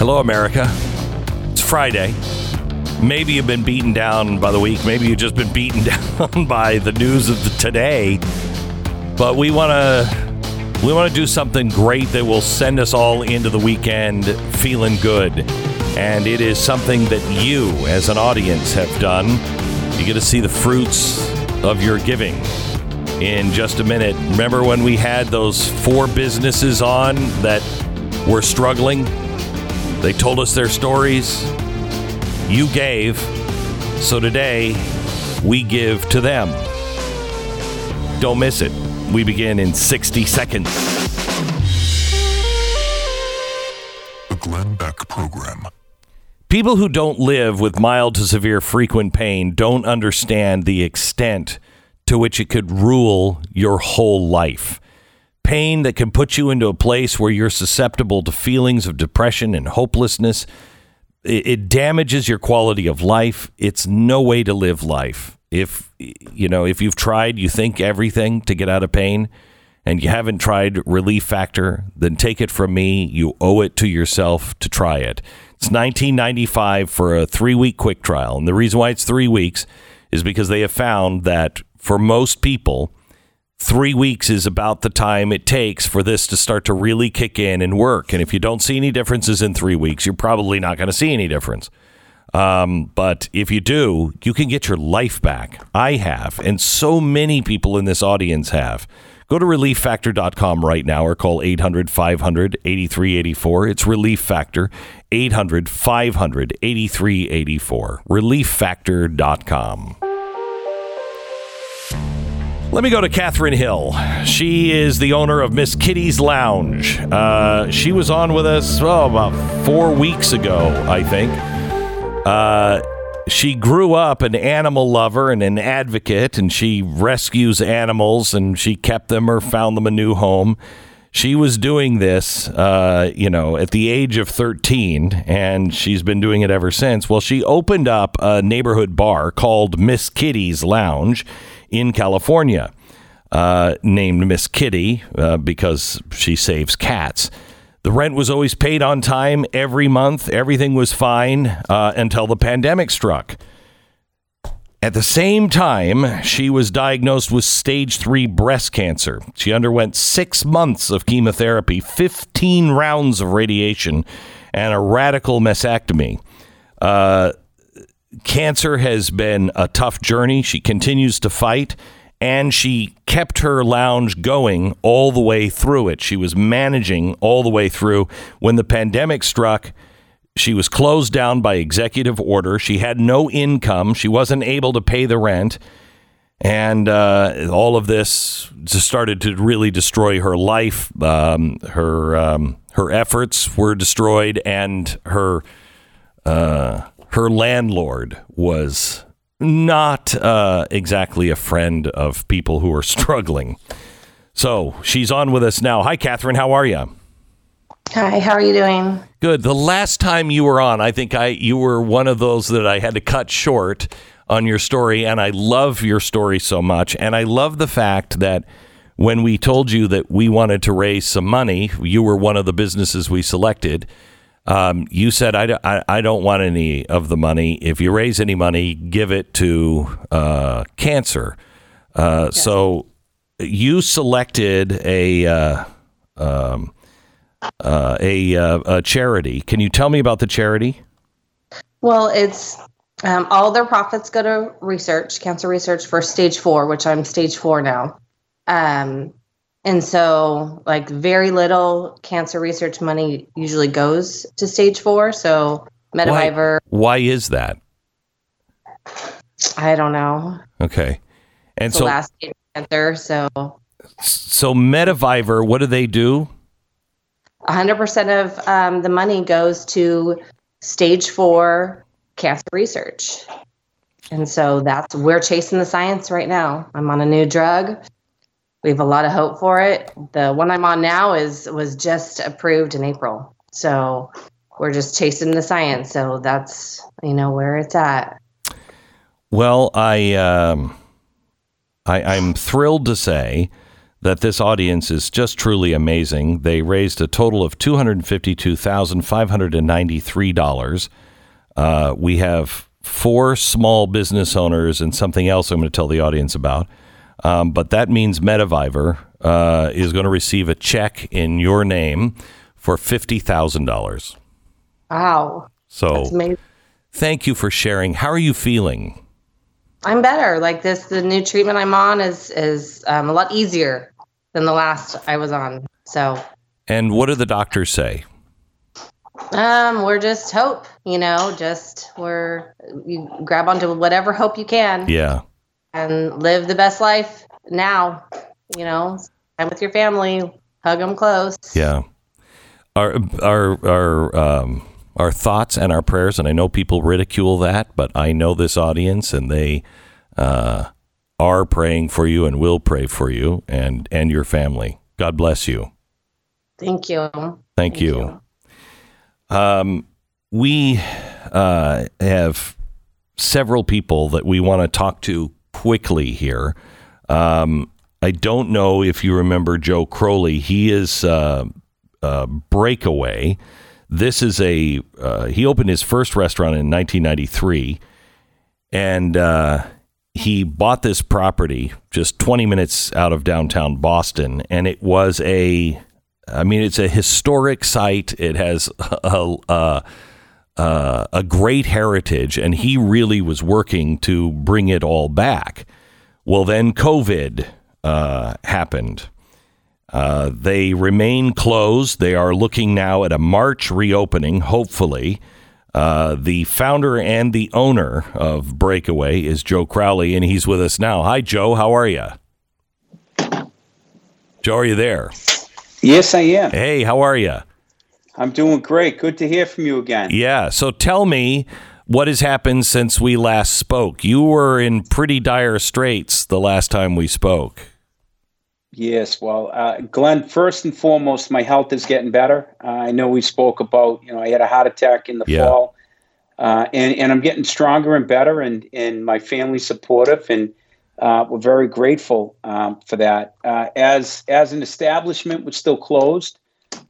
Hello, America. It's Friday. Maybe you've been beaten down by the week. Maybe you've just been beaten down by the news of the today. But we want to we want to do something great that will send us all into the weekend feeling good. And it is something that you, as an audience, have done. You get to see the fruits of your giving in just a minute. Remember when we had those four businesses on that were struggling? They told us their stories. You gave. So today, we give to them. Don't miss it. We begin in 60 seconds. The Glenn Beck Program. People who don't live with mild to severe frequent pain don't understand the extent to which it could rule your whole life. Pain that can put you into a place where you're susceptible to feelings of depression and hopelessness. It, it damages your quality of life. It's no way to live life if you know if you've tried you think everything to get out of pain and you haven't tried relief factor then take it from me you owe it to yourself to try it it's 1995 for a 3 week quick trial and the reason why it's 3 weeks is because they have found that for most people 3 weeks is about the time it takes for this to start to really kick in and work and if you don't see any differences in 3 weeks you're probably not going to see any difference um, but if you do, you can get your life back. I have, and so many people in this audience have. Go to relieffactor.com right now or call 800 500 8384. It's Relief Factor, 800 500 8384. Relieffactor.com. Let me go to Catherine Hill. She is the owner of Miss Kitty's Lounge. Uh, she was on with us, oh, about four weeks ago, I think. Uh, she grew up an animal lover and an advocate, and she rescues animals and she kept them or found them a new home. She was doing this, uh, you know, at the age of 13, and she's been doing it ever since. Well, she opened up a neighborhood bar called Miss Kitty's Lounge in California, uh, named Miss Kitty uh, because she saves cats. The rent was always paid on time every month. Everything was fine uh, until the pandemic struck. At the same time, she was diagnosed with stage three breast cancer. She underwent six months of chemotherapy, 15 rounds of radiation, and a radical mastectomy. Uh, cancer has been a tough journey. She continues to fight and she kept her lounge going all the way through it. She was managing all the way through. When the pandemic struck, she was closed down by executive order. She had no income. She wasn't able to pay the rent. And uh, all of this just started to really destroy her life. Um, her um, her efforts were destroyed, and her uh, her landlord was not uh, exactly a friend of people who are struggling. So she's on with us now. Hi, Catherine. How are you? Hi. How are you doing? Good. The last time you were on, I think I you were one of those that I had to cut short on your story, and I love your story so much, and I love the fact that when we told you that we wanted to raise some money, you were one of the businesses we selected um, you said, I, I, I, don't want any of the money. If you raise any money, give it to uh, cancer. Uh. So you selected a, uh, um, uh, a, uh, a, charity. Can you tell me about the charity? Well, it's um, all their profits go to research, cancer research for stage four, which I'm stage four now. Um, and so, like, very little cancer research money usually goes to stage four. So, Metavivor. Why, why is that? I don't know. Okay. And it's so, last stage cancer. So, so Metavivor, what do they do? 100% of um, the money goes to stage four cancer research. And so that's, we're chasing the science right now. I'm on a new drug we have a lot of hope for it. The one I'm on now is was just approved in April. So we're just chasing the science. So that's you know where it's at. Well, I um, I I'm thrilled to say that this audience is just truly amazing. They raised a total of two hundred fifty-two thousand five hundred and ninety-three dollars. Uh, we have four small business owners and something else I'm going to tell the audience about. Um, but that means Metavivor uh, is going to receive a check in your name for fifty thousand dollars. Wow. So That's amazing. thank you for sharing. How are you feeling? I'm better. Like this, the new treatment I'm on is is um, a lot easier than the last I was on. So And what do the doctors say? um, we're just hope, you know, just we're you grab onto whatever hope you can Yeah. And live the best life now. You know, time with your family, hug them close. Yeah. Our our our um our thoughts and our prayers, and I know people ridicule that, but I know this audience, and they uh, are praying for you and will pray for you and and your family. God bless you. Thank you. Thank, you. Um, we uh, have several people that we want to talk to quickly here. Um, I don't know if you remember Joe Crowley. He is uh, Breakaway. This is a uh, he opened his first restaurant in 1993, and uh, he bought this property just 20 minutes out of downtown Boston, and it was a I mean, it's a historic site. It has a, a, a great heritage, and he really was working to bring it all back. Well, then COVID uh, happened. Uh, they remain closed. They are looking now at a March reopening, hopefully. Uh, the founder and the owner of Breakaway is Joe Crowley, and he's with us now. Hi, Joe. How are you? Joe, are you there? Yes, I am. Hey, how are you? I'm doing great. Good to hear from you again. Yeah. So tell me what has happened since we last spoke. You were in pretty dire straits the last time we spoke. Yes, well, uh, Glenn, first and foremost, my health is getting better. Uh, I know we spoke about, you know, I had a heart attack in the Yeah. fall, uh, and, and I'm getting stronger and better, and, and my family's supportive, and uh, we're very grateful um, for that. Uh, as, as an establishment, we're still closed.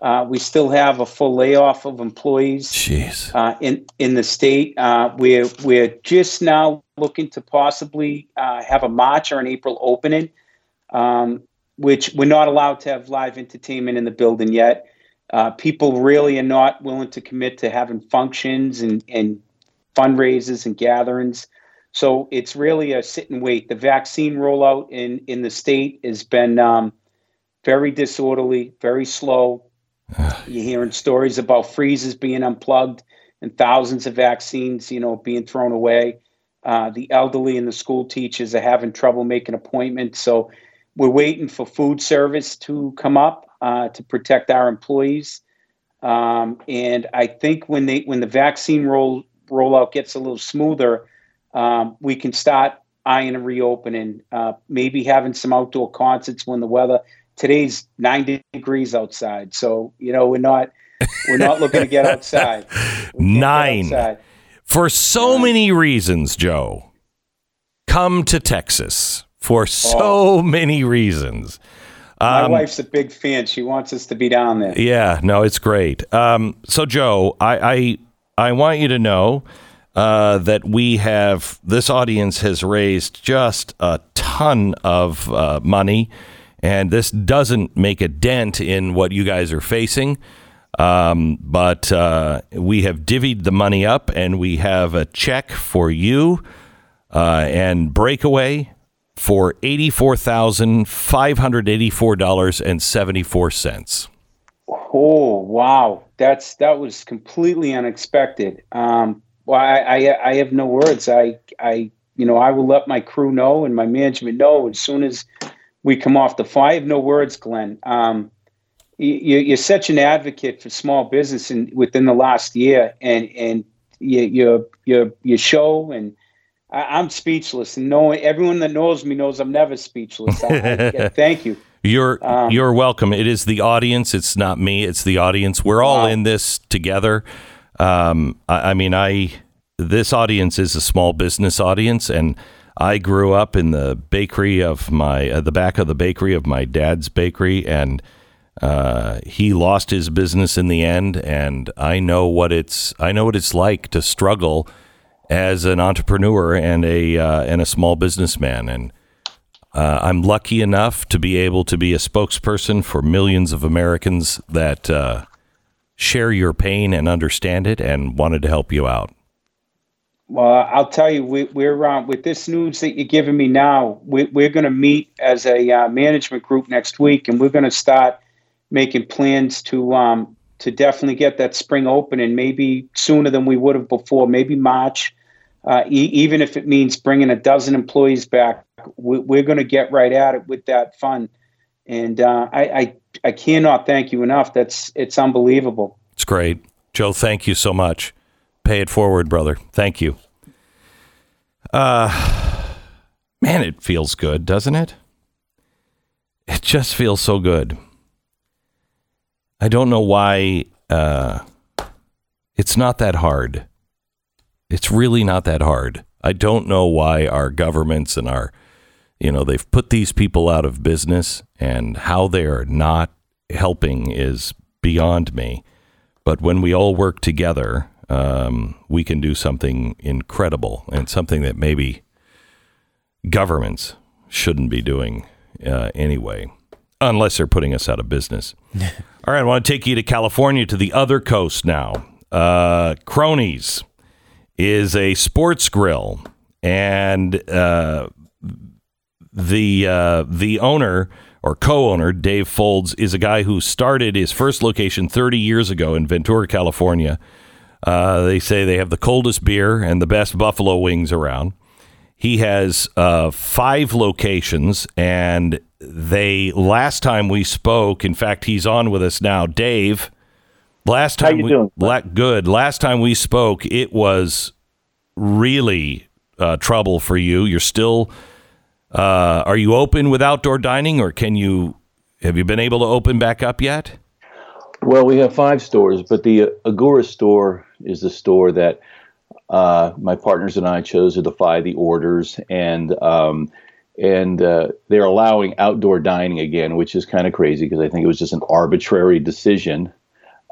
Uh, we still have a full layoff of employees. Jeez. uh, in in the state. Uh, we're we're just now looking to possibly uh, have a March or an April opening, um, which we're not allowed to have live entertainment in the building yet. Uh, people really are not willing to commit to having functions and, and fundraisers and gatherings. So it's really a sit and wait. The vaccine rollout in, in the state has been um, very disorderly, very slow. You're hearing stories about freezers being unplugged and thousands of vaccines, you know, being thrown away. Uh, the elderly and the school teachers are having trouble making appointments. So we're waiting for food service to come up uh, to protect our employees. Um, and I think when they when the vaccine roll rollout gets a little smoother, um, we can start eyeing a reopening. Uh, maybe having some outdoor concerts when the weather. Today's 90 degrees outside, so you know we're not we're not looking to get outside. Can't get Nine. outside. For so many reasons, Joe, come to Texas. For so many reasons. My Um, wife's a big fan. She wants us to be down there. Yeah, no, it's great. Um, so, Joe, I, I I want you to know uh, that we have this audience has raised just a ton of uh, money, and this doesn't make a dent in what you guys are facing. Um, but uh, we have divvied the money up, and we have a check for you uh, and Breakaway for eighty-four thousand five hundred eighty-four dollars and seventy-four cents. Oh wow, that's that was completely unexpected. Um, well, I, I I have no words. I I you know I will let my crew know and my management know as soon as we come off the phone. I have no words, Glenn. Um, you, you're such an advocate for small business in, within the last year, and and you your your your show and. I, I'm speechless, and no everyone that knows me knows I'm never speechless. I, I, yeah, thank you. You're Um, you're welcome. It is the audience. It's not me. It's the audience. We're all Wow. in this together. Um, I, I mean, I this audience is a small business audience, and I grew up in the bakery of my uh, the back of the bakery of my dad's bakery, and uh, he lost his business in the end. And I know what it's I know what it's like to struggle as an entrepreneur and a uh, and a small businessman. And uh, I'm lucky enough to be able to be a spokesperson for millions of Americans that uh, share your pain and understand it, and wanted to help you out. Well, I'll tell you, we, we're uh, with this news that you're giving me now. We, we're going to meet as a uh, management group next week, and we're going to start making plans to um, to definitely get that spring open, and maybe sooner than we would have before. Maybe March, uh, e- even if it means bringing a dozen employees back. We, are going to get right at it with that fund, and uh, I, I I cannot thank you enough. That's it's unbelievable. It's great, Joe. Thank you so much. Pay it forward, brother. Thank you. Uh, man, it feels good, doesn't it? It just feels so good. I don't know why uh, it's not that hard. It's really not that hard. I don't know why our governments and our, you know, they've put these people out of business and how they're not helping is beyond me. But when we all work together, um, we can do something incredible and something that maybe governments shouldn't be doing uh, anyway, unless they're putting us out of business. All right, I want to take you to California to the other coast now. Uh, Cronies is a sports grill, and uh, the uh, the owner or co-owner Dave Fultz is a guy who started his first location 30 years ago in Ventura, California uh, they say they have the coldest beer and the best buffalo wings around. He has uh, five locations, and they last time we spoke. In fact, he's on with us now, Dave. Last time How you we doing? La- good. Last time we spoke, it was really uh, trouble for you. You're still. Uh, are you open with outdoor dining, or can you? Have you been able to open back up yet? Well, we have five stores, but the uh, Agoura store is the store that uh, my partners and I chose to defy the orders, and um, and uh, they're allowing outdoor dining again, which is kind of crazy because I think it was just an arbitrary decision.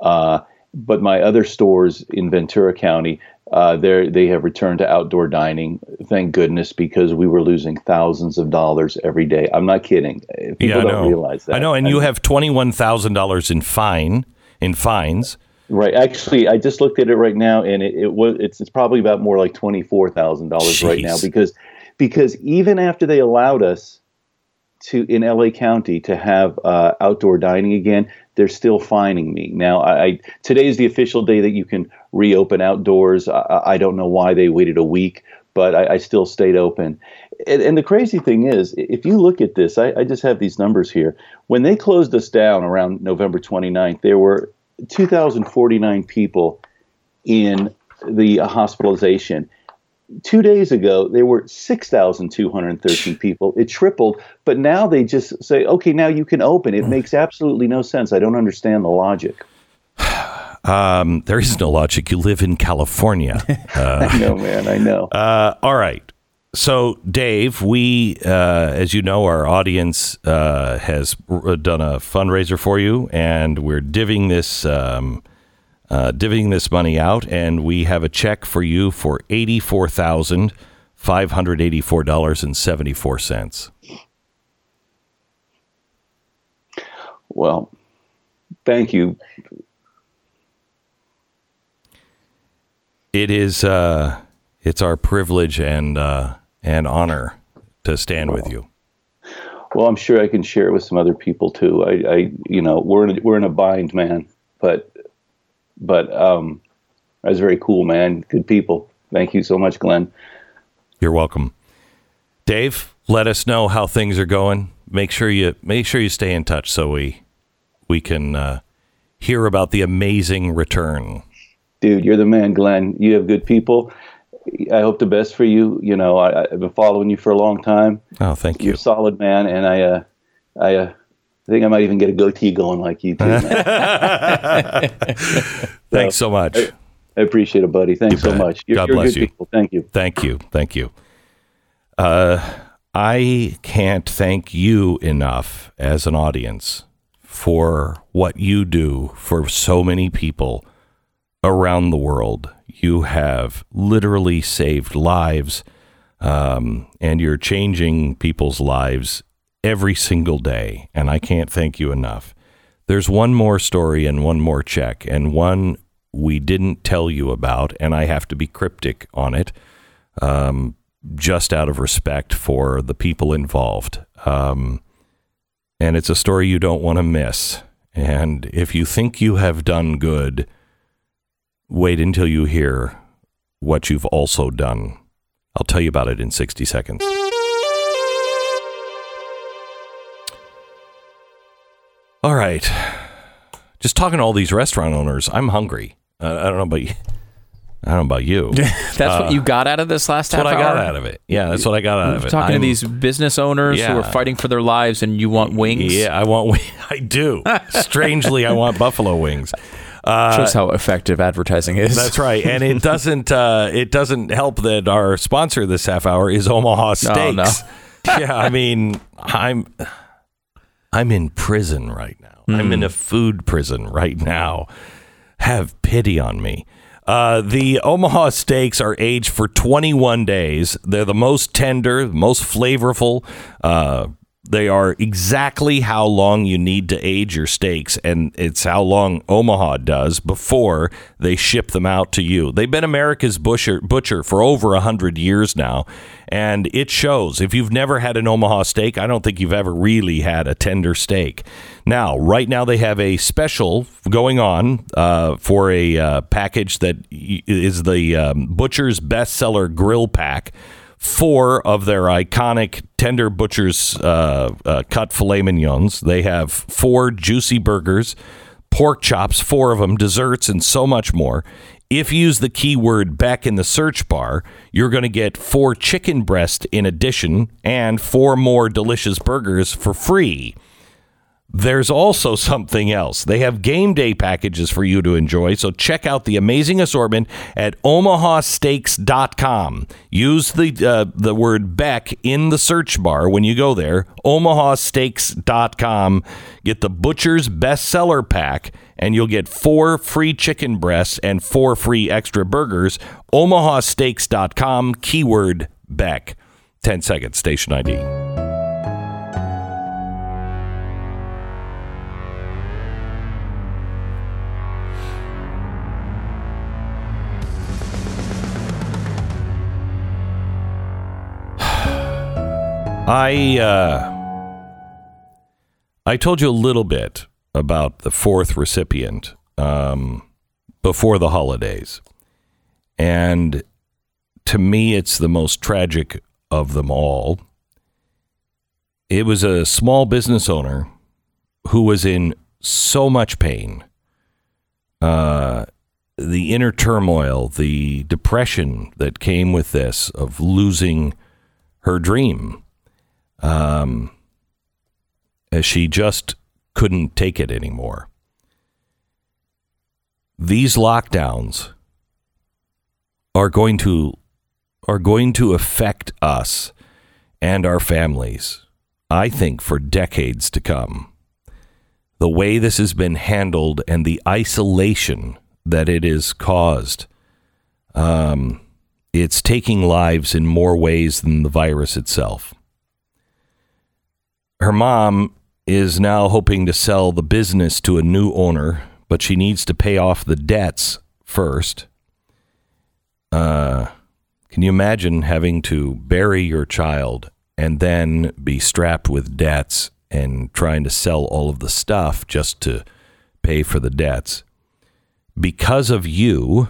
Uh, but my other stores in Ventura County, uh, they they have returned to outdoor dining. Thank goodness, because we were losing thousands of dollars every day. I'm not kidding. People yeah, don't realize that. I know, and you have twenty one thousand dollars in fine in fines. Right. Actually, I just looked at it right now, and it, it was it's, it's probably about more like twenty four thousand dollars right now because because even after they allowed us to in LA County to have uh, outdoor dining again, they're still fining me. Now, I, I today is the official day that you can reopen outdoors. I, I don't know why they waited a week, but I, I still stayed open. And, and the crazy thing is, if you look at this, I, I just have these numbers here. When they closed us down around November 29th, there were 2,049 people in the hospitalization. Two days ago, there were 6,213 people. It tripled, but now they just say, okay, now you can open. It makes absolutely no sense. I don't understand the logic. Um, there is no logic. You live in California. I know, man. I know. Uh, all right. So, Dave, we, uh, as you know, our audience uh, has r- done a fundraiser for you, and we're divvying this um, uh, divvying this money out, and we have a check for you for eighty four thousand five hundred eighty four dollars and seventy four cents. Well, thank you. It is uh, it's our privilege and uh, and honor to stand with you. Well, I'm sure I can share it with some other people too. I, I you know, we're in a, we're in a bind, man. But, but um, that's very cool, man. Good people. Thank you so much, Glenn. You're welcome. Dave, let us know how things are going. Make sure you make sure you stay in touch so we we can uh, hear about the amazing return. Dude, you're the man, Glenn. You have good people. I hope the best for you. You know, I, I've been following you for a long time. Oh, thank You're you. a solid man, and I, uh, I, uh, I think I might even get a goatee going like you too. Thanks so much. I appreciate it, buddy. Thanks so much. You're, God you're bless you. people. Thank you. Thank you. Thank you. uh, I can't thank you enough as an audience for what you do for so many people around the world. You have literally saved lives, um, and you're changing people's lives every single day. And I can't thank you enough. There's one more story and one more check, and one we didn't tell you about, and I have to be cryptic on it, um, just out of respect for the people involved. Um, and it's a story you don't want to miss. And if you think you have done good, wait until you hear what you've also done. I'll tell you about it in 60 seconds. All right. Just talking to all these restaurant owners, I'm hungry. Uh, I don't know about you. I don't know about you. That's what you got out of this last That's half what I got out of it. Yeah, that's what I got out of it. Talking I'm- to these business owners who are fighting for their lives and you want wings? Yeah, I want. I do. Strangely, I want buffalo wings. Shows how effective advertising is. That's right, and it doesn't. Uh, it doesn't help that our sponsor this half hour is Omaha Steaks. Oh, no. yeah, I mean, I'm. I'm in prison right now. I'm Hmm. in a food prison right now. Have pity on me. Uh, the Omaha steaks are aged for 21 days. They're the most tender, most flavorful. Uh, they are exactly how long you need to age your steaks, and it's how long Omaha does before they ship them out to you. They've been America's butcher, butcher for over 100 years now, and it shows. If you've never had an Omaha steak, I don't think you've ever really had a tender steak. Now, right now, they have a special going on uh, for a uh, package that is the um, Butcher's bestseller grill pack. Four of their iconic tender butcher's uh, uh, cut filet mignons. They have four juicy burgers, pork chops, four of them, desserts, and so much more. If you use the keyword Beck in the search bar, you're going to get four chicken breast in addition and four more delicious burgers for free. There's also something else. They have game day packages for you to enjoy, so check out the amazing assortment at omahasteaks.com. Use the uh, the word Beck in the search bar when you go there. omahasteaks.com. Get the Butcher's bestseller pack and you'll get four free chicken breasts and four free extra burgers. omahasteaks.com keyword Beck. 10 seconds station ID. I uh, I told you a little bit about the fourth recipient um, before the holidays, and to me, it's the most tragic of them all. It was a small business owner who was in so much pain. Uh, the inner turmoil, the depression that came with this of losing her dream um, as she just couldn't take it anymore. These lockdowns are going to are going to affect us and our families, I think, for decades to come. The way this has been handled and the isolation that it has caused, um, it's taking lives in more ways than the virus itself her mom is now hoping to sell the business to a new owner, but she needs to pay off the debts first. Uh, can you imagine having to bury your child and then be strapped with debts and trying to sell all of the stuff just to pay for the debts? Because of you,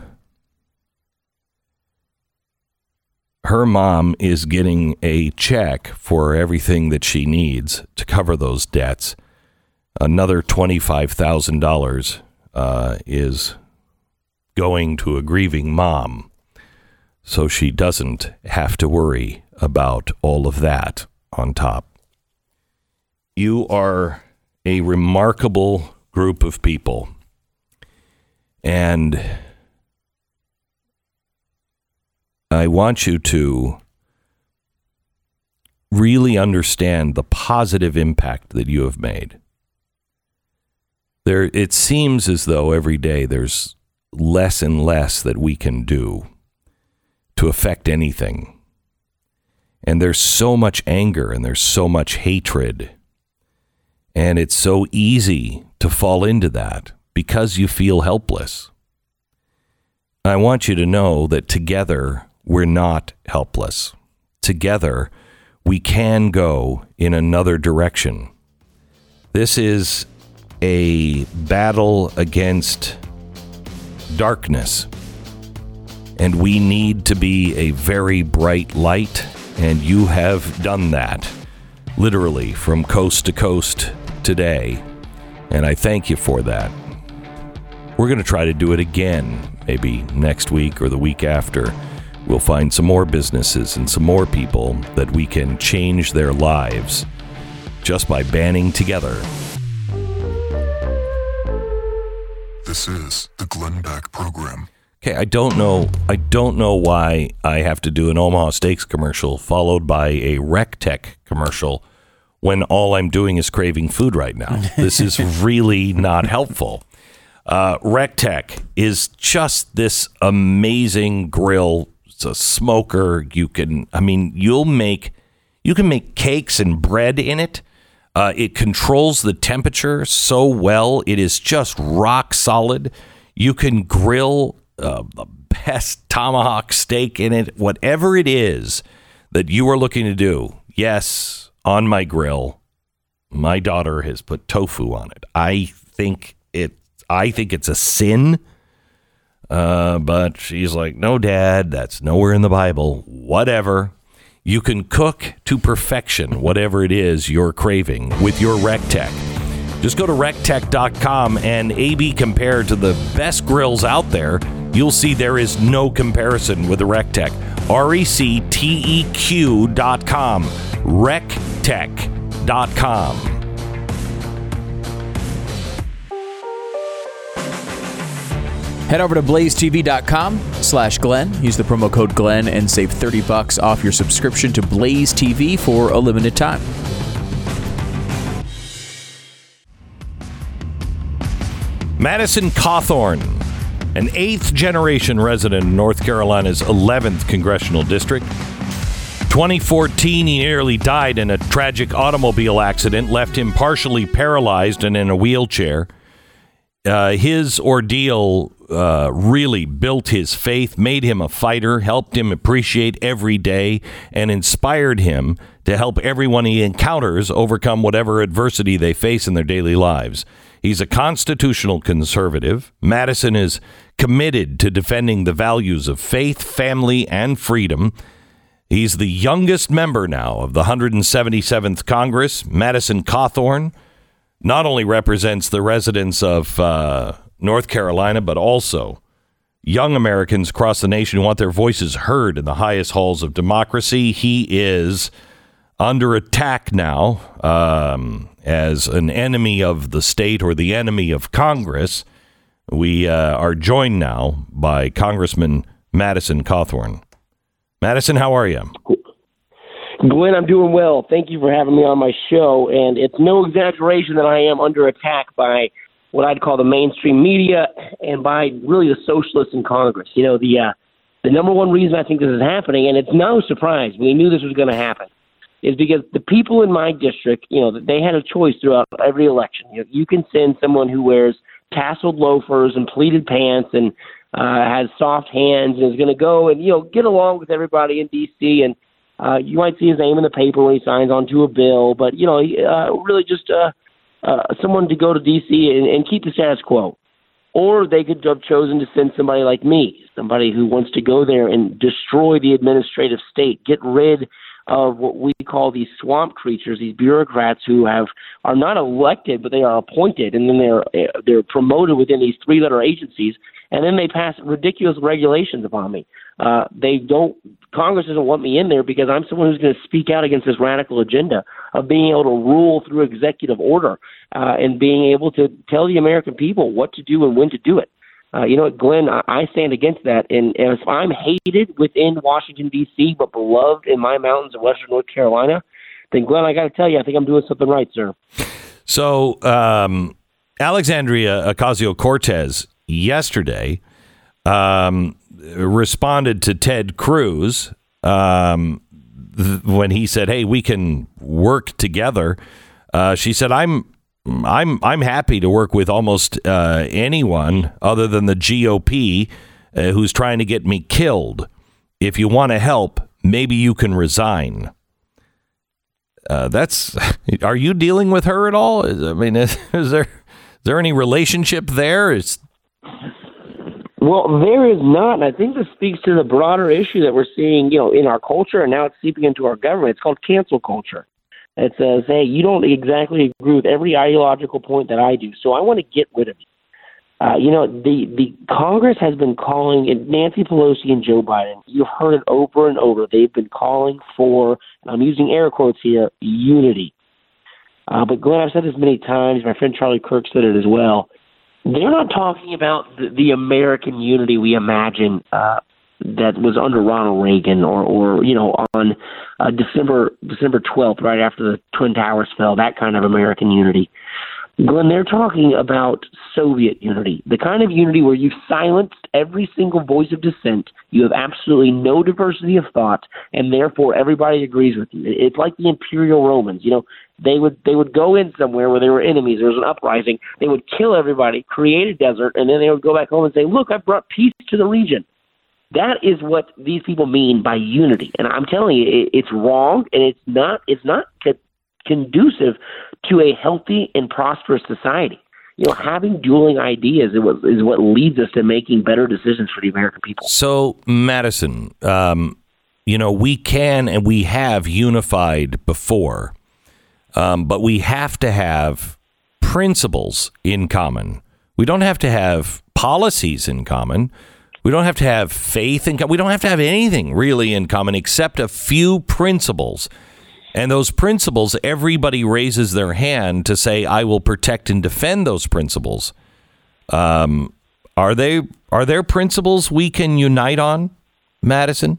her mom is getting a check for everything that she needs to cover those debts. Another $25,000 uh, is going to a grieving mom so she doesn't have to worry about all of that on top. You are a remarkable group of people. And I want you to really understand the positive impact that you have made. There, it seems as though every day there's less and less that we can do to affect anything. And there's so much anger and there's so much hatred. And it's so easy to fall into that because you feel helpless. I want you to know that together we're not helpless. Together we can go in another direction. This is a battle against darkness. And we need to be a very bright light, and you have done that literally from coast to coast today. And I thank you for that. We're going to try to do it again, maybe next week or the week after. We'll find some more businesses and some more people that we can change their lives just by banning together. This is the Glenn Beck Program. Okay, I don't know. I don't know why I have to do an Omaha Steaks commercial followed by a RecTeq commercial when all I'm doing is craving food right now. This is really not helpful. Uh, RecTeq is just this amazing grill. It's a smoker. You can, I mean, you'll make, you can make cakes and bread in it. Uh, it controls the temperature so well. It is just rock solid. You can grill uh, the best tomahawk steak in it, whatever it is that you are looking to do. Yes, on my grill, my daughter has put tofu on it. I think it. I think it's a sin. Uh, but she's like, no, Dad, that's nowhere in the Bible. Whatever. You can cook to perfection whatever it is you're craving with your RecTeq. Just go to recteq.com and AB compared to the best grills out there, you'll see there is no comparison with the RecTeq. R E C T E Q.com. Recteq.com. Head over to blazetv.com slash Glenn. Use the promo code Glenn and save 30 bucks off your subscription to Blaze TV for a limited time. Madison Cawthorn, an eighth generation resident in North Carolina's 11th congressional district. 2014, he nearly died in a tragic automobile accident, left him partially paralyzed and in a wheelchair. Uh, his ordeal uh, really built his faith, made him a fighter, helped him appreciate every day, and inspired him to help everyone he encounters overcome whatever adversity they face in their daily lives. He's a constitutional conservative. Madison is committed to defending the values of faith, family, and freedom. He's the youngest member now of the 177th Congress. Madison Cawthorn not only represents the residents of uh, North Carolina, but also young Americans across the nation who want their voices heard in the highest halls of democracy. He is under attack now um, as an enemy of the state or the enemy of Congress. We uh, are joined now by Congressman Madison Cawthorn. Madison, how are you? Glenn, I'm doing well. Thank you for having me on my show. And it's no exaggeration that I am under attack by what I'd call the mainstream media and by really the socialists in Congress. You know, the uh, the number one reason I think this is happening, and it's no surprise, we knew this was going to happen, is because the people in my district, you know, they had a choice throughout every election. You, know, you can send someone who wears tasseled loafers and pleated pants and uh, has soft hands and is going to go and you know get along with everybody in D.C. and uh, you might see his name in the paper when he signs onto a bill, but you know, uh, really just uh, uh, someone to go to D.C. And, and keep the status quo. Or they could have chosen to send somebody like me, somebody who wants to go there and destroy the administrative state, get rid of what we call these swamp creatures, these bureaucrats who have are not elected, but they are appointed, and then they're they're promoted within these three-letter agencies, and then they pass ridiculous regulations upon me. Uh, they don't. Congress doesn't want me in there because I'm someone who's going to speak out against this radical agenda of being able to rule through executive order uh, and being able to tell the American people what to do and when to do it. Uh, you know what, Glenn? I, I stand against that. And, and if I'm hated within Washington D.C. but beloved in my mountains of Western North Carolina, then Glenn, I got to tell you, I think I'm doing something right, sir. So, um, Alexandria Ocasio Cortez yesterday um, responded to Ted Cruz um, th- when he said, "Hey, we can work together." Uh, she said, "I'm." I'm I'm happy to work with almost uh, anyone other than the GOP uh, who's trying to get me killed. If you want to help, maybe you can resign. Uh, that's. Are you dealing with her at all? Is, I mean, is, is there is there any relationship there? Is Well, there is not, and I think this speaks to the broader issue that we're seeing, you know, in our culture, and now it's seeping into our government. It's called cancel culture. It says, "Hey, you don't exactly agree with every ideological point that I do, so I want to get rid of you." Uh, you know, the the Congress has been calling, and Nancy Pelosi and Joe Biden. You've heard it over and over. They've been calling for, and I'm using air quotes here, unity. Uh, but Glenn, I've said this many times. My friend Charlie Kirk said it as well. They're not talking about the, the American unity we imagine uh, that was under Ronald Reagan, or, or you know, on uh, December December 12th, right after the Twin Towers fell. That kind of American unity. Glenn, they're talking about Soviet unity, the kind of unity where you've silenced every single voice of dissent, you have absolutely no diversity of thought, and therefore everybody agrees with you. It's like the Imperial Romans. You know, they would they would go in somewhere where there were enemies, there was an uprising, they would kill everybody, create a desert, and then they would go back home and say, "Look, I brought peace to the region." That is what these people mean by unity, and I'm telling you, it, it's wrong, and it's not. It's not conducive to a healthy and prosperous society. You know, having dueling ideas is what, is what leads us to making better decisions for the American people. So, Madison, um, you know, we can and we have unified before, um, but we have to have principles in common. We don't have to have policies in common. We don't have to have faith in common. We don't have to have anything really in common except a few principles and those principles, everybody raises their hand to say, "I will protect and defend those principles." Um, are they are there principles we can unite on, Madison?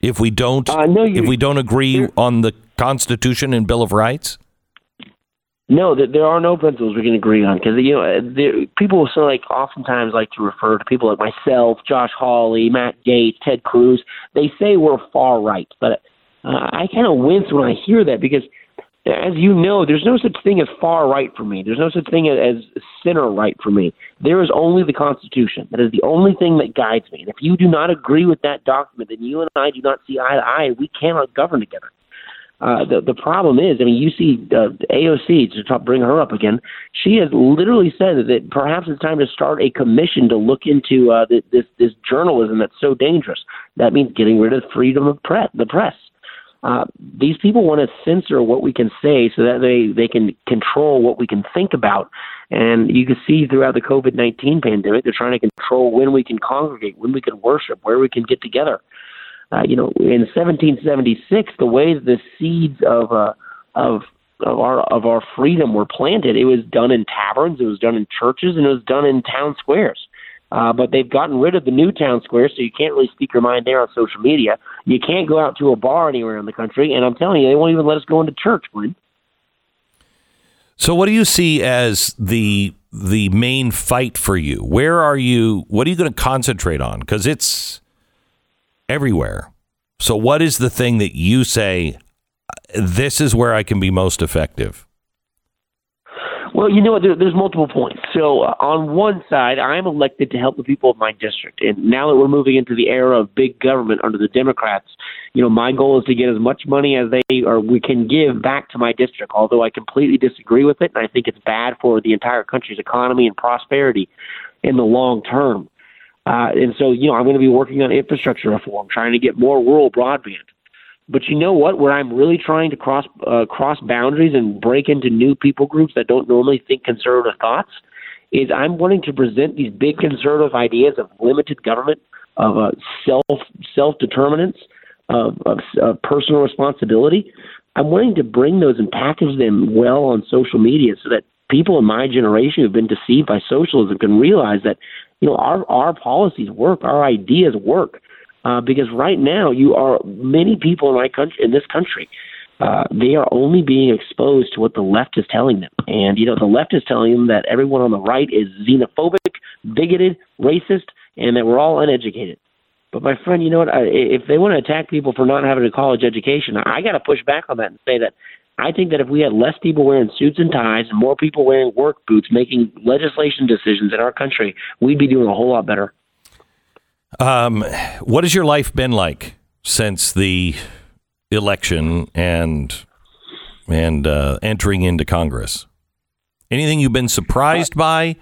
If we don't, uh, no, if we don't agree on the Constitution and Bill of Rights. No, there are no principles we can agree on because you know there, people so like oftentimes like to refer to people like myself, Josh Hawley, Matt Gaetz, Ted Cruz. They say we're far right, but uh, I kind of wince when I hear that because, as you know, there's no such thing as far right for me. There's no such thing as center right for me. There is only the Constitution. That is the only thing that guides me. And if you do not agree with that document, then you and I do not see eye to eye. We cannot govern together. Uh, the the problem is, I mean, you see uh, AOC to talk, bring her up again. She has literally said that perhaps it's time to start a commission to look into uh, this this journalism that's so dangerous. That means getting rid of freedom of press, the press. Uh, these people want to censor what we can say so that they, they can control what we can think about. And you can see throughout the COVID 19 pandemic, they're trying to control when we can congregate, when we can worship, where we can get together. You know, in 1776, the way the seeds of, uh, of, of our of our freedom were planted. It was done in taverns, it was done in churches, and it was done in town squares. Uh, but they've gotten rid of the new town square, so you can't really speak your mind there on social media. You can't go out to a bar anywhere in the country, and I'm telling you, they won't even let us go into church, Glenn. So, what do you see as the the main fight for you? Where are you? What are you going to concentrate on? Because it's everywhere. So, what is the thing that you say? This is where I can be most effective. Well, you know what? There, there's multiple points. So, uh, on one side, I'm elected to help the people of my district. And now that we're moving into the era of big government under the Democrats, you know, my goal is to get as much money as they or we can give back to my district, although I completely disagree with it. And I think it's bad for the entire country's economy and prosperity in the long term. Uh, and so, you know, I'm going to be working on infrastructure reform, trying to get more rural broadband. But you know what? Where I'm really trying to cross uh, cross boundaries and break into new people groups that don't normally think conservative thoughts is I'm wanting to present these big conservative ideas of limited government, of uh, self self determinance, of, of uh, personal responsibility. I'm wanting to bring those and package them well on social media so that people in my generation who've been deceived by socialism can realize that you know our our policies work, our ideas work. Uh, because right now, you are many people in my country, in this country, uh, they are only being exposed to what the left is telling them. And, you know, the left is telling them that everyone on the right is xenophobic, bigoted, racist, and that we're all uneducated. But my friend, you know what? I, if they want to attack people for not having a college education, I got to push back on that and say that I think that if we had less people wearing suits and ties and more people wearing work boots making legislation decisions in our country, we'd be doing a whole lot better. Um, what has your life been like since the election and and uh, entering into Congress? Anything you've been surprised by?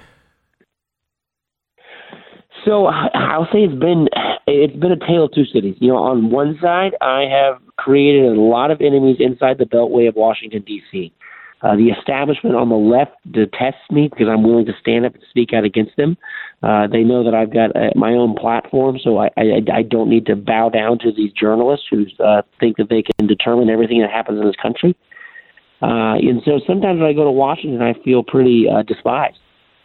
So I'll say it's been it's been a tale of two cities. You know, on one side, I have created a lot of enemies inside the Beltway of Washington D.C. Uh, the establishment on the left detests me because I'm willing to stand up and speak out against them. Uh, they know that I've got uh, my own platform, so I, I, I don't need to bow down to these journalists who uh, think that they can determine everything that happens in this country. Uh, and so sometimes when I go to Washington, I feel pretty uh, despised.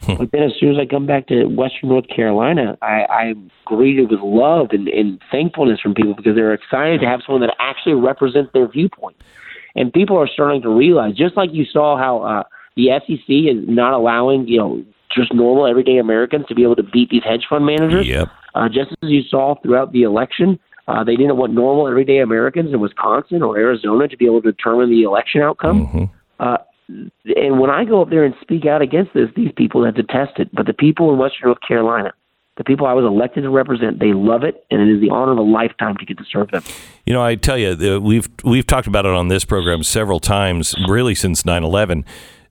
Hmm. but then as soon as I come back to Western North Carolina, I, I'm greeted with love and, and thankfulness from people because they're excited to have someone that actually represents their viewpoint. And people are starting to realize, just like you saw how uh, the SEC is not allowing, you know, just normal everyday Americans to be able to beat these hedge fund managers. Yep. Uh, just as you saw throughout the election, uh, they didn't want normal everyday Americans in Wisconsin or Arizona to be able to determine the election outcome. Mm-hmm. Uh, and when I go up there and speak out against this, these people have detested. But the people in Western North Carolina, the people I was elected to represent, they love it, and it is the honor of a lifetime to get to serve them. You know, I tell you, we've we've talked about it on this program several times, really since 9-11.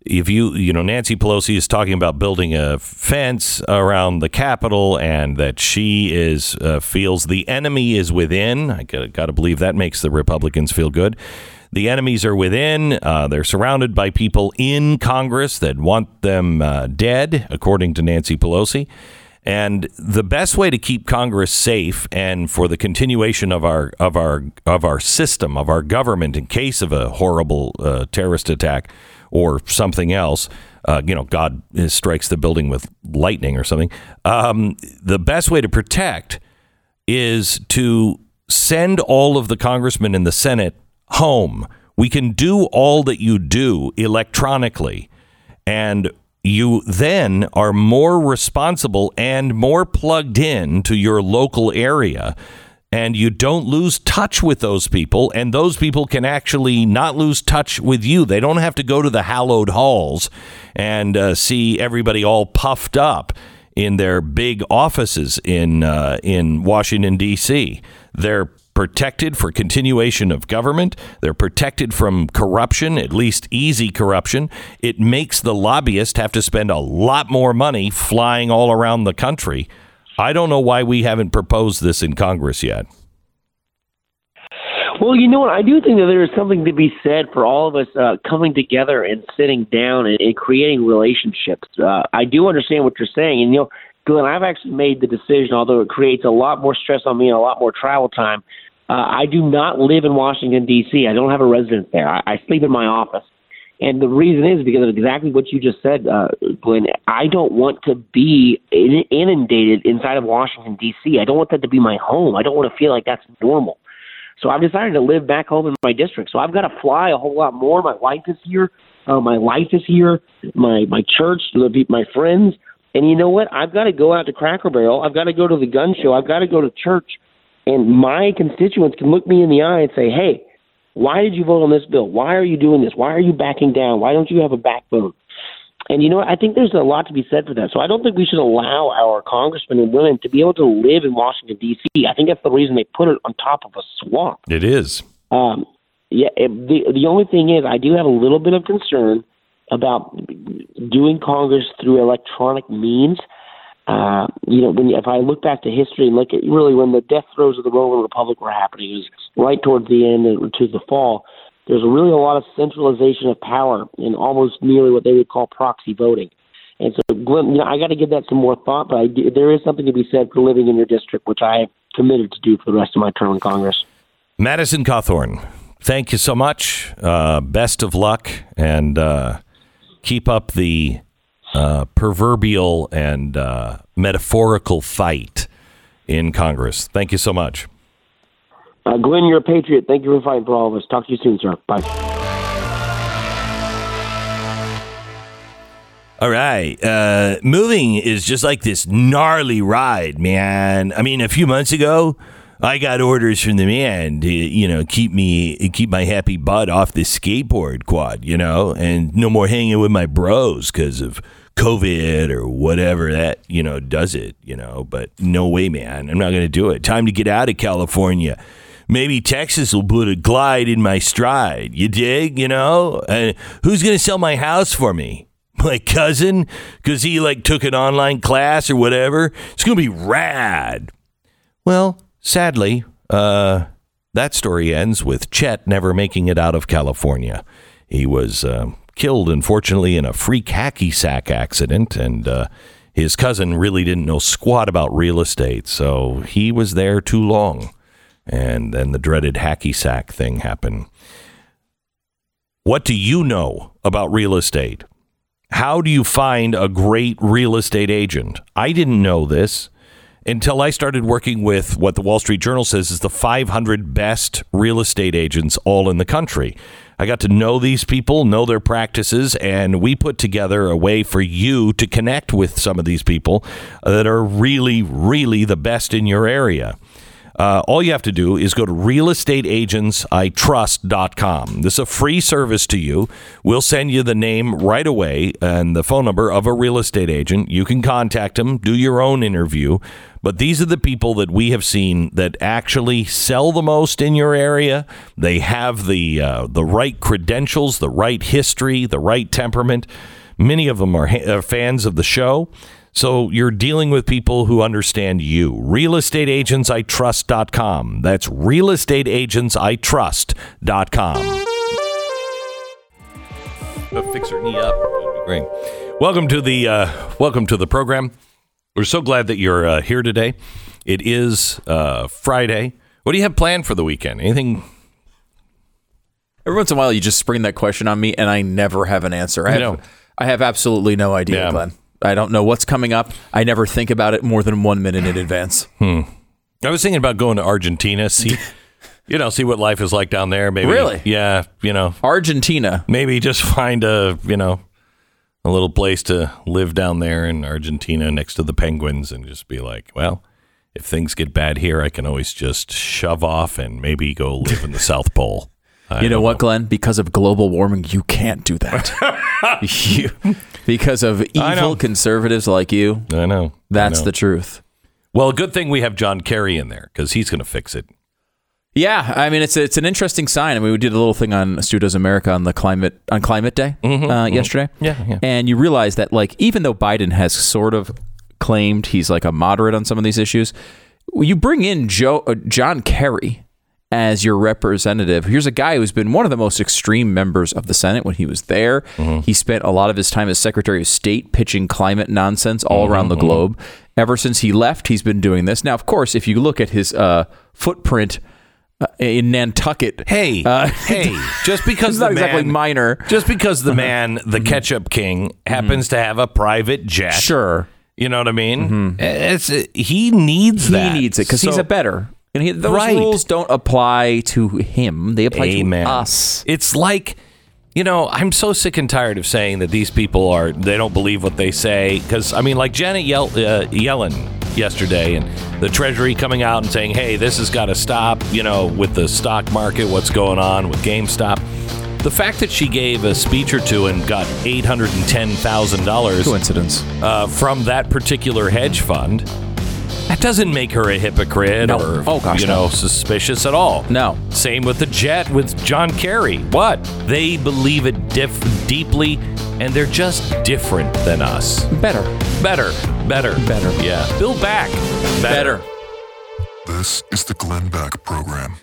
If you, you know, Nancy Pelosi is talking about building a fence around the Capitol, and that she is uh, feels the enemy is within. I got to believe that makes the Republicans feel good. The enemies are within. Uh, they're surrounded by people in Congress that want them uh, dead, according to Nancy Pelosi. And the best way to keep Congress safe and for the continuation of our of our of our system of our government in case of a horrible uh, terrorist attack or something else, uh, you know, God strikes the building with lightning or something. Um, the best way to protect is to send all of the congressmen in the Senate home. We can do all that you do electronically. And you then are more responsible and more plugged in to your local area. And you don't lose touch with those people, and those people can actually not lose touch with you. They don't have to go to the hallowed halls and uh, see everybody all puffed up in their big offices in uh, in Washington D.C. They're protected for continuation of government. They're protected from corruption, at least easy corruption. It makes the lobbyist have to spend a lot more money flying all around the country. I don't know why we haven't proposed this in Congress yet. Well, you know what? I do think that there is something to be said for all of us uh, coming together and sitting down and, and creating relationships. Uh, I do understand what you're saying, and you know, Glenn, I've actually made the decision, although it creates a lot more stress on me and a lot more travel time. Uh, I do not live in Washington, D.C. I don't have a residence there. I, I sleep in my office. And the reason is because of exactly what you just said, uh, Glenn. I don't want to be inundated inside of Washington, D.C. I don't want that to be my home. I don't want to feel like that's normal. So I've decided to live back home in my district. So I've got to fly a whole lot more. My wife is here. Uh, my life is here. My my church, my friends. And you know what? I've got to go out to Cracker Barrel. I've got to go to the gun show. I've got to go to church. And my constituents can look me in the eye and say, hey, why did you vote on this bill? Why are you doing this? Why are you backing down? Why don't you have a backbone? And you know what? I think there's a lot to be said for that. So I don't think we should allow our congressmen and women to be able to live in Washington, D.C. I think that's the reason they put it on top of a swamp. It is. Um, yeah. It, the the only thing is, I do have a little bit of concern about doing Congress through electronic means. Uh, you know, when if I look back to history and look at really when the death throes of the Roman Republic were happening, it was right towards the end and to the fall. There's really a lot of centralization of power in almost nearly what they would call proxy voting. And so, Glenn, you know, I got to give that some more thought, but I there is something to be said for living in your district, which I have committed to do for the rest of my term in Congress. Madison Cawthorn, thank you so much. Uh, best of luck, and uh, keep up the uh, proverbial and uh, metaphorical fight in Congress. Thank you so much. Uh, Glenn, you're a patriot. Thank you for fighting for all of us. Talk to you soon, sir. Bye. All right. Uh, moving is just like this gnarly ride, man. I mean, a few months ago, I got orders from the man to, you know, keep me, keep my happy butt off the skateboard quad, you know, and no more hanging with my bros because of COVID or whatever that, you know, does it, you know. But no way, man. I'm not going to do it. Time to get out of California. Maybe Texas will put a glide in my stride. You dig, you know? And who's going to sell my house for me? my cousin because he like took an online class or whatever. It's gonna be rad. Well, sadly, uh, that story ends with Chet never making it out of California. He was uh, killed, unfortunately, in a freak hacky sack accident, and uh, his cousin really didn't know squat about real estate, so he was there too long. And then the dreaded hacky sack thing happened. What do you know about real estate? How do you find a great real estate agent? I didn't know this until I started working with what the Wall Street Journal says is the 500 best real estate agents all in the country. I got to know these people, know their practices, and we put together a way for you to connect with some of these people that are really, really the best in your area. Uh, all you have to do is go to realestateagentsitrust.com. This is a free service to you. We'll send you the name right away and the phone number of a real estate agent. You can contact them, do your own interview. But these are the people that we have seen that actually sell the most in your area. They have the uh, the right credentials, the right history, the right temperament. Many of them are, ha- are fans of the show. So you're dealing with people who understand you. Realestateagentsitrust.com. That's realestateagentsitrust.com. Fix her knee up. Great. Welcome to the uh, welcome to the program. We're so glad that you're uh, here today. It is uh, Friday. What do you have planned for the weekend? Anything? Every once in a while, you just spring that question on me, and I never have an answer. I I have. I have absolutely no idea, Yeah. Glenn. I don't know what's coming up. I never think about it more than one minute in advance. Hmm. I was thinking about going to Argentina. See, you know, see what life is like down there. Maybe. Really? Yeah. You know, Argentina. maybe just find a you know a little place to live down there in Argentina next to the penguins and just be like, well, if things get bad here, I can always just shove off and maybe go live in the South Pole. I You know don't what, Glenn? Because of global warming, you can't do that. you, because of evil conservatives like you, I know. I that's know. the truth. well. Good thing we have John Kerry in there because he's going to fix it. Yeah, I mean it's it's an interesting sign. I mean we did a little thing on Stu Does America on the climate on Climate Day uh, yesterday. Mm-hmm, Yeah, yeah. and you realize that like even though Biden has sort of claimed he's like a moderate on some of these issues, you bring in Joe uh, John Kerry as your representative. Here's a guy who's been one of the most extreme members of the Senate when he was there. Mm-hmm. He spent a lot of his time as Secretary of State pitching climate nonsense all around Mm-hmm, the globe. Ever since he left, he's been doing this. Now, of course, if you look at his uh, footprint uh, Uh, in Nantucket, Hey, Uh, hey! Just because the not exactly man, minor. just because the uh-huh. man, the mm-hmm. ketchup king, mm-hmm. happens to have a private jet. Sure, You know what I mean? Mm-hmm. It's uh, he needs he needs it because he's a better. And he, those Right. rules don't apply to him; they apply Amen. to us. It's like, you know, I'm so sick and tired of saying that these people are they don't believe what they say because I mean, like Janet Yell, uh, Yellen yesterday and the Treasury coming out and saying, "Hey, this has got to stop." You know, with the stock market, what's going on with GameStop? The fact that she gave a speech or two and got eight hundred and ten thousand dollars Coincidence. uh, from that particular hedge fund. That doesn't make her a hypocrite No. or Oh, gosh, you no. know suspicious at all. No. Same with the jet with John Kerry. What? They believe it diff- deeply and they're just different than us. Better. Better. Better. Better. Yeah. Build back. Better. This is the Glenn Beck Program.